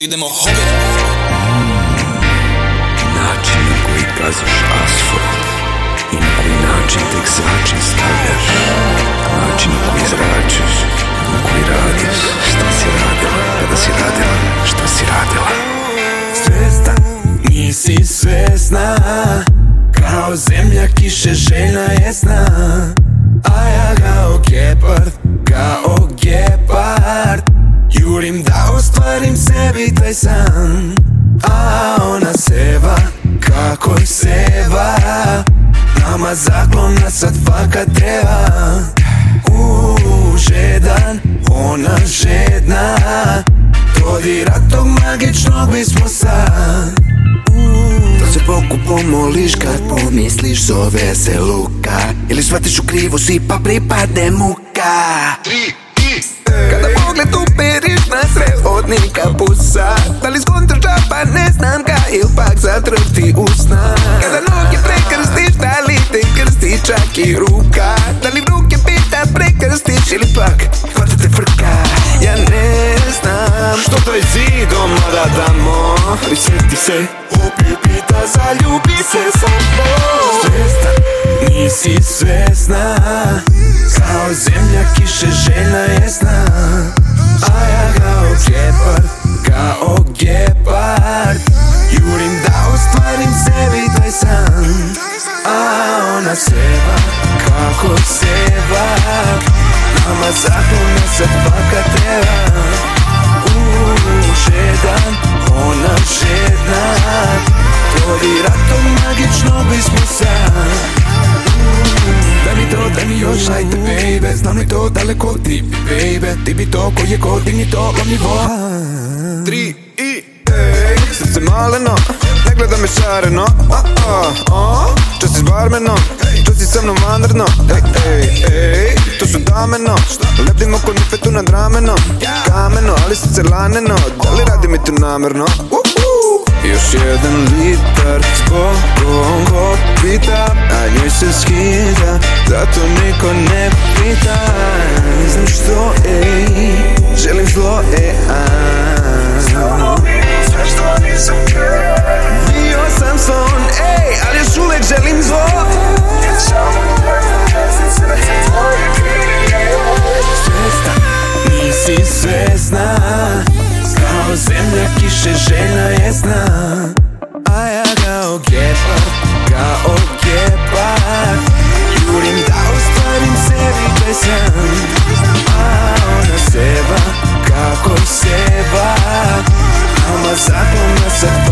Idemo hobi Način na koji gaziš asfalt I na koji način tek zračen stavljaš. Način na koji zračiš Na koji radiš. Šta si radila Kada si radila Šta si radila? Svestan, nisi svesna. Kao zemlja kiše željna je sna. A ja kao gepard, sebi taj san A ona seva, kako seva. Nama zaklona sad faka treba. Uuu, žedan, ona žedna. Dodira tog magičnog bismo sad. Da se Bogu pomoliš kad pomisliš zove se Luka. Ili shvatiš u krivu si pa pripadne muka. Kada pogled uperiš na sred hodnika pusa. Da li skontraš da pa ne znam ga ili pak zatrti usna Kada noge prekrstiš da li te krsti čak i ruka? Da li ruke pita prekrstiš ili pak hvata te frka? Ja ne znam. Što to je zidom mada damo Ali sjeti se, upi pita zaljubi se sa mnom Svestan, nisi svesna Kao zemlja kiše željna je kako seva Nama zaklona sad baka treba. Uuu, žedan, ona žedna. Dodira tog magično bismo sad Daj mi to, daj mi još, ajde baby. Znam li to daleko ti baby? Ti bi to koji je kod, digni to od nivoa Tri i ej Srce maleno, ne gleda me šareno. A. Čas si s barmenom, čas si sa mnom vanredno Ej, ej, ej, to su dameno Lebdimo ko nifetu nad ramenom Kameno, ali srce laneno Da li radi mi to namerno? Još jedan litar s Bogom ko pita A njoj se skida Še željna jesna A ja kao gepar, kao gepar Jurim da ostavim sebi gdje sam A ona seba, kako seba. Ama zakon nas